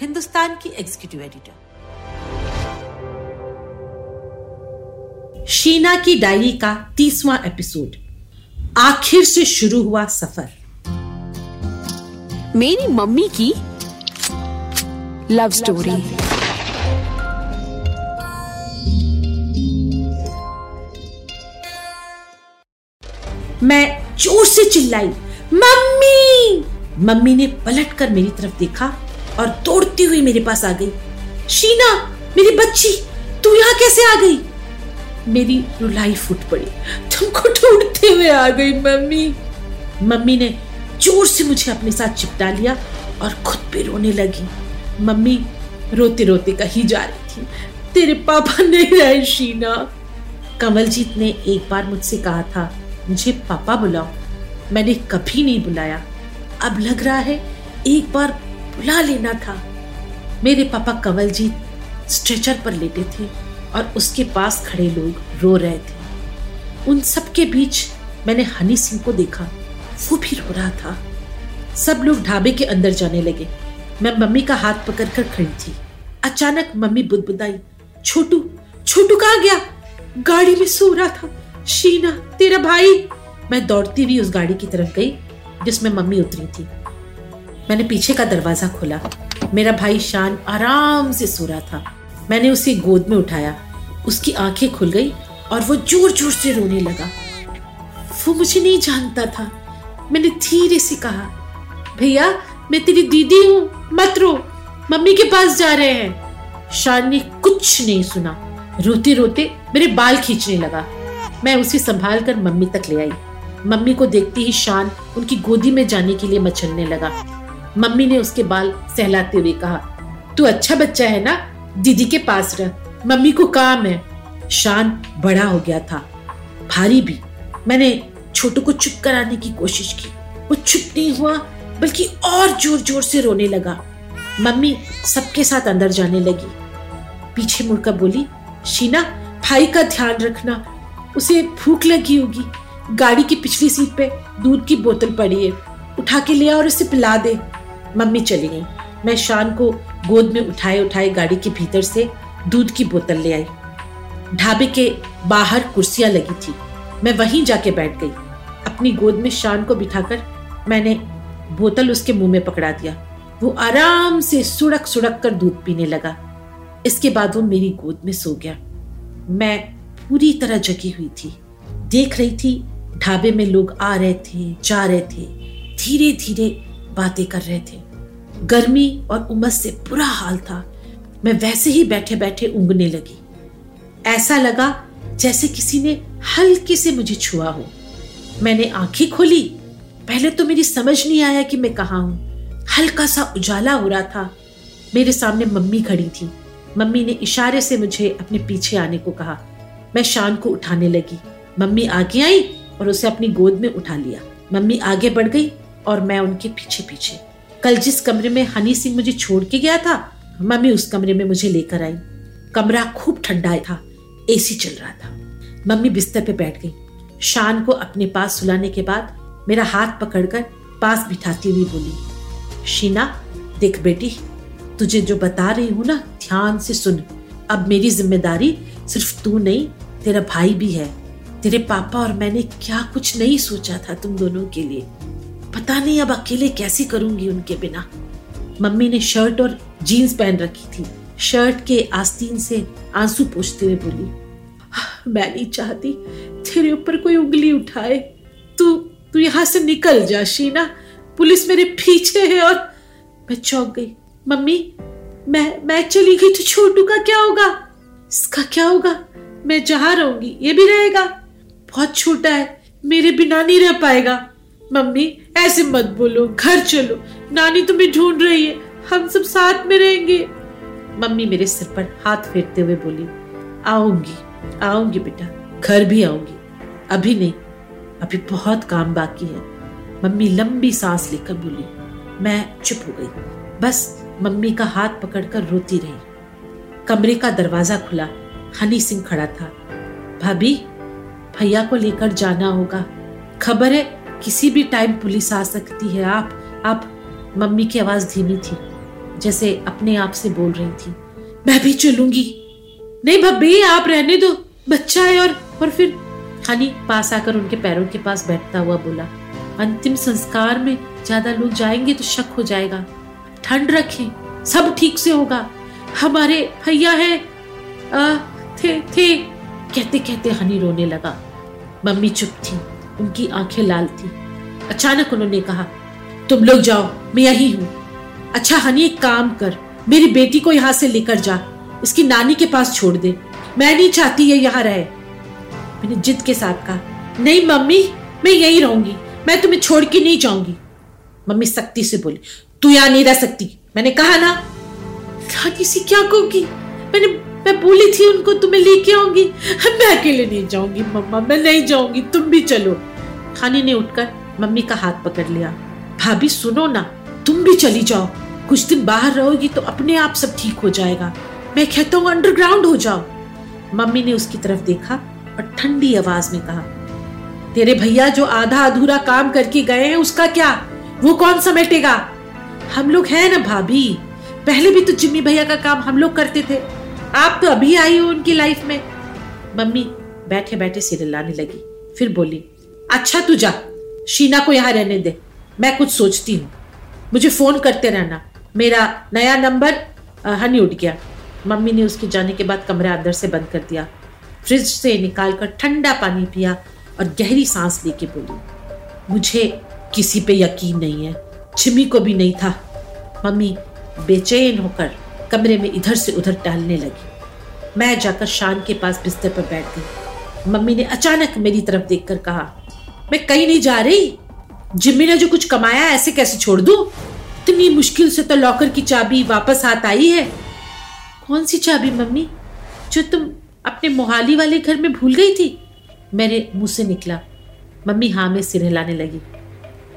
हिंदुस्तान की executive editor Sheena की diary का तीसवां एपिसोड आखिर से शुरू हुआ सफ़र. मेरी मम्मी की लव स्टोरी मैं ज़ोर से चिल्लाई मम्मी! मम्मी ने पलट कर मेरी तरफ़ देखा और दौड़ती हुई मेरे पास आ गई। शीना, मेरी बच्ची, तू यहाँ कैसे आ गई? मेरी रुलाई फुट पड़ी। तुमको ढूंढते हुए आ गई मम्मी। मम्मी ने ज़ोर से मुझे अपने साथ चिपटा लिया और खुद पे रोने लगी। मम्मी रोते रोते कही जा रही थी। तेरे पापा नहीं रहे शीना। कमलजीत ने एक बार मुझसे कहा था, मुझे पापा बुलाओ। मैंने कभी नहीं बुलाया। अब लग रहा है एक बार बुला लेना था। मेरे पापा कंवलजीत स्ट्रेचर पर लेटे थे और उसके पास खड़े लोग रो रहे थे। उन सब के बीच मैंने हनी सिंह को देखा। वो भी रो रहा था। सब लोग ढाबे के अंदर जाने लगे। मैं मम्मी का हाथ पकड़कर खड़ी थी। अचानक मम्मी बुदबुदाई, छोटू छोटू कहा गया? गाड़ी में सो रहा था। शीना, तेरा भाई। मैं दौड़ती हुई उस गाड़ी की तरफ़ गई, जिसमें मम्मी उतरी थी। मैंने पीछे का दरवाज़ा खोला। मेरा भाई शान आराम से सो रहा था। मैंने उसे गोद में उठाया। उसकी आँखें खुल गई और वो ज़ोर ज़ोर से रोने लगा। वो मुझे नहीं जानता था। मैंने धीरे से कहा, भैया, मैं तेरी दीदी हूँ, मत रो। मम्मी के पास जा रहे हैं। शान ने कुछ नहीं सुना। रोते रोते मेरे बाल खींचने लगा। मैं उसे संभाल कर मम्मी तक ले आई। मम्मी को देखते ही शान उनकी गोदी में जाने के लिए मचलने लगा। मम्मी ने उसके बाल सहलाते हुए कहा, तू अच्छा बच्चा है ना? दीदी के पास रह। मम्मी को काम है। शान बड़ा हो गया था। भारी भी। मैंने छोटू को चुप कराने की कोशिश की। वो चुप नहीं हुआ, बल्कि और ज़ोर ज़ोर से रोने लगा। मम्मी सबके साथ अंदर जाने लगी। पीछे मुड़कर बोली, शीना, भाई का ध्यान रखना। उसे भूख लगी होगी। गाड़ी की पिछली सीट पे दूध की बोतल पड़ी है। उठा के लिया और उसे पिला दे। मम्मी चली गई। मैं शान को गोद में उठाए उठाए गाड़ी के भीतर से दूध की बोतल ले आई। ढाबे के बाहर कुर्सियाँ लगी थी। मैं वहीं जाके बैठ गई। अपनी गोद में शान को बिठाकर मैंने बोतल उसके मुँह में पकड़ा दिया। वो आराम से सुड़क सुड़क कर दूध पीने लगा। इसके बाद वो मेरी गोद में सो गया। मैं पूरी तरह जगी हुई थी। देख रही थी, ढाबे में लोग आ रहे थे, जा रहे थे धीरे धीरे बातें कर रहे थे। गर्मी और उमस से बुरा हाल था। मैं वैसे ही बैठे बैठे उंगने लगी। ऐसा लगा जैसे किसी ने हल्के से मुझे छुआ हो। मैंने आँखें खोली। पहले तो मेरी समझ नहीं आया कि मैं कहा हूँ। हल्का सा उजाला हो रहा था। मेरे सामने मम्मी खड़ी थी। मम्मी ने इशारे से मुझे अपने पीछे आने को कहा। मैं शान को उठाने लगी। मम्मी आगे आई और उसे अपनी गोद में उठा लिया। मम्मी आगे बढ़ गई और मैं उनके पीछे पीछे कल जिस कमरे में हनी सिंह मुझे छोड़ के गया था, मम्मी उस कमरे में मुझे लेकर आई। कमरा खूब ठंडा था, एसी चल रहा था। मम्मी बिस्तर पे बैठ गई। शान को अपने पास सुलाने के बाद मेरा हाथ पकड़कर पास बिठाती हुई बोली, शीना, देख बेटी, तुझे जो बता रही हूँ ना, ध्यान से सुन। अब मेरी ज़िम्मेदारी सिर्फ़ तू नहीं, तेरा भाई भी है। तेरे पापा और मैंने क्या कुछ नहीं सोचा था तुम दोनों के लिए। पता नहीं अब अकेले कैसे करूँगी उनके बिना। मम्मी ने शर्ट और जीन्स पहन रखी थी। शर्ट के आस्तीन से आँसू पोछते हुए बोली मैं नहीं चाहती तेरे ऊपर कोई उंगली उठाए। तू तू यहाँ से निकल जा, शीना। पुलिस मेरे पीछे है और मैं चौंक गई। मम्मी, मैं मैं चली गई तो छोटू का क्या होगा? इसका क्या होगा? मैं जहाँ रहूँगी, ये भी रहेगा। बहुत छोटा है, मेरे बिना नहीं रह पाएगा। मम्मी, ऐसे मत बोलो, घर चलो। नानी तुम्हें ढूंढ रही है, हम सब साथ में रहेंगे। मम्मी मेरे सिर पर हाथ फेरते हुए बोली, आऊँगी आऊँगी बेटा, घर भी आऊँगी। अभी नहीं, अभी बहुत काम बाकी है। मम्मी लंबी सांस लेकर बोली, मैं चुप हो गई। बस मम्मी का हाथ पकड़कर रोती रही। कमरे का दरवाज़ा खुला, हनी सिंह खड़ा था। भाभी, भैया को लेकर जाना होगा। खबर है किसी भी टाइम पुलिस आ सकती है। आप आप मम्मी की आवाज़ धीमी थी जैसे अपने आप से बोल रही थी। मैं भी चलूँगी। नहीं भाभी आप रहने दो। बच्चा है और और फिर हनी पास आकर उनके पैरों के पास बैठता हुआ बोला अंतिम संस्कार में ज़्यादा लोग जाएँगे तो शक हो जाएगा। ठंड रखें सब ठीक से होगा। हमारे भैया है आ, थे थे। कहते कहते हनी रोने लगा। मम्मी चुप थी। उनकी आँखें लाल थी। अचानक उन्होंने कहा, तुम लोग जाओ, मैं यही हूँ। अच्छा हनी, एक काम कर, मेरी बेटी को यहाँ से लेकर जा, इसकी नानी के पास छोड़ दे। मैं नहीं चाहती ये यहाँ रहे। मैंने जिद के साथ कहा, नहीं, मम्मी, मैं यही रहूँगी, मैं तुम्हें छोड़ के नहीं जाऊँगी। मम्मी सख्ती से बोली, तू यहाँ नहीं रह सकती। मैंने कहा, ना? से क्या कहूँगी? मैंने मैं बोली थी उनको, तुम्हें लेके आऊँगी। मैं अकेले नहीं जाऊँगी, मम्मा, मैं नहीं जाऊँगी, तुम भी चलो। खानी ने उठकर मम्मी का हाथ पकड़ लिया। भाभी, सुनो ना, तुम भी चली जाओ। कुछ दिन बाहर रहोगी तो अपने आप सब ठीक हो जाएगा। मैं कहता हूँ, अंडरग्राउंड हो जाओ। मम्मी ने उसकी तरफ़ देखा और ठंडी आवाज़ में कहा, तेरे भैया जो आधा अधूरा काम करके गए हैं, उसका क्या? वो कौन समेटेगा? हम लोग हैं ना, भाभी। पहले भी तो जिम्मी भैया का काम हम लोग करते थे। आप तो अभी आई हो उनकी लाइफ में। मम्मी, बैठे बैठे सिर लाने लगी। फिर बोली अच्छा तू जा, शीना को यहाँ रहने दे। मैं कुछ सोचती हूँ। मुझे फ़ोन करते रहना। मेरा नया नंबर हनी उठ गया। मम्मी ने उसके जाने के बाद कमरा अंदर से बंद कर दिया। फ्रिज से निकाल कर ठंडा पानी पिया और गहरी सांस लेके बोली, मुझे किसी पे यकीन नहीं है। छिमी को भी नहीं था। मम्मी बेचैन होकर कमरे में इधर से उधर टहलने लगी। मैं जाकर शान के पास बिस्तर पर बैठ गई। मम्मी ने अचानक मेरी तरफ़ देखकर कहा, मैं कहीं नहीं जा रही? जिम्मी ने जो कुछ कमाया ऐसे कैसे छोड़ दू? इतनी मुश्किल से तो लॉकर की चाबी वापस हाथ आई है। कौन सी चाबी, मम्मी? जो तुम अपने मोहाली वाले घर में भूल गई थी? मेरे मुँह से निकला। मम्मी हाँ में सिर हिलाने लगी।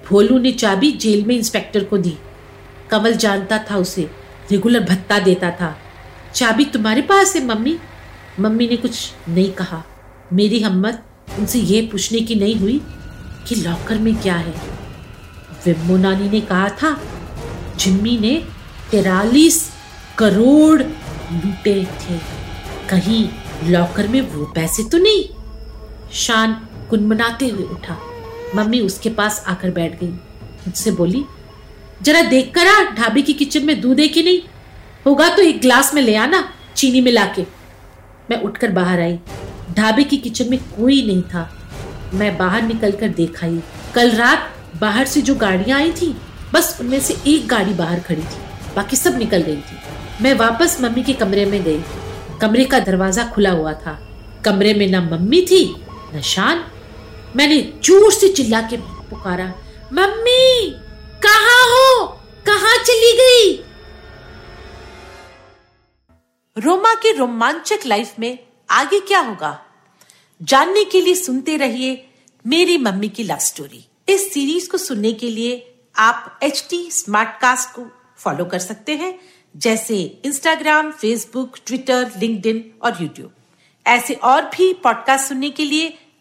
भोलू ने चाबी जेल में इंस्पेक्टर को दी। कमल जानता था उसे। रेगुलर भत्ता देता था। चाबी तुम्हारे पास है, मम्मी? मम्मी ने कुछ नहीं कहा। मेरी हिम्मत उनसे यह पूछने की नहीं हुई कि लॉकर में क्या है। विम्मो नानी ने कहा था, जिम्मी ने तिरालीस करोड़ लूटे थे। कहीं लॉकर में वो पैसे तो नहीं? शान कुनमनाते हुए उठा। मम्मी उसके पास आकर बैठ गई। मुझसे बोली जरा देख कर आ, ढाबे की किचन में दूध है कि नहीं? होगा तो एक ग्लास में ले आना, चीनी मिला के। मैं उठकर बाहर आई। ढाबे की किचन में कोई नहीं था। मैं बाहर निकलकर देखा ही कल रात बाहर से जो गाड़ियाँ आई थी, बस उनमें से एक गाड़ी बाहर खड़ी थी। बाकी सब निकल गई थी। मैं वापस मम्मी के कमरे में गई। कमरे का दरवाज़ा खुला हुआ था। कमरे में ना मम्मी थी, न शान। मैंने ज़ोर से चिल्ला के पुकारा, मम्मी! कहा हो? कहा चली गई? रोमा की रोमांचक लाइफ में आगे क्या होगा? जानने के लिए सुनते रहिए मेरी मम्मी की लव स्टोरी इस सीरीज़ को सुनने के लिए आप एच टी स्मार्ट कास्ट को फॉलो कर सकते हैं, जैसे इंस्टाग्राम फेसबुक ट्विटर लिंक्डइन और यूट्यूब ऐसे और भी पॉडकास्ट सुनने के लिए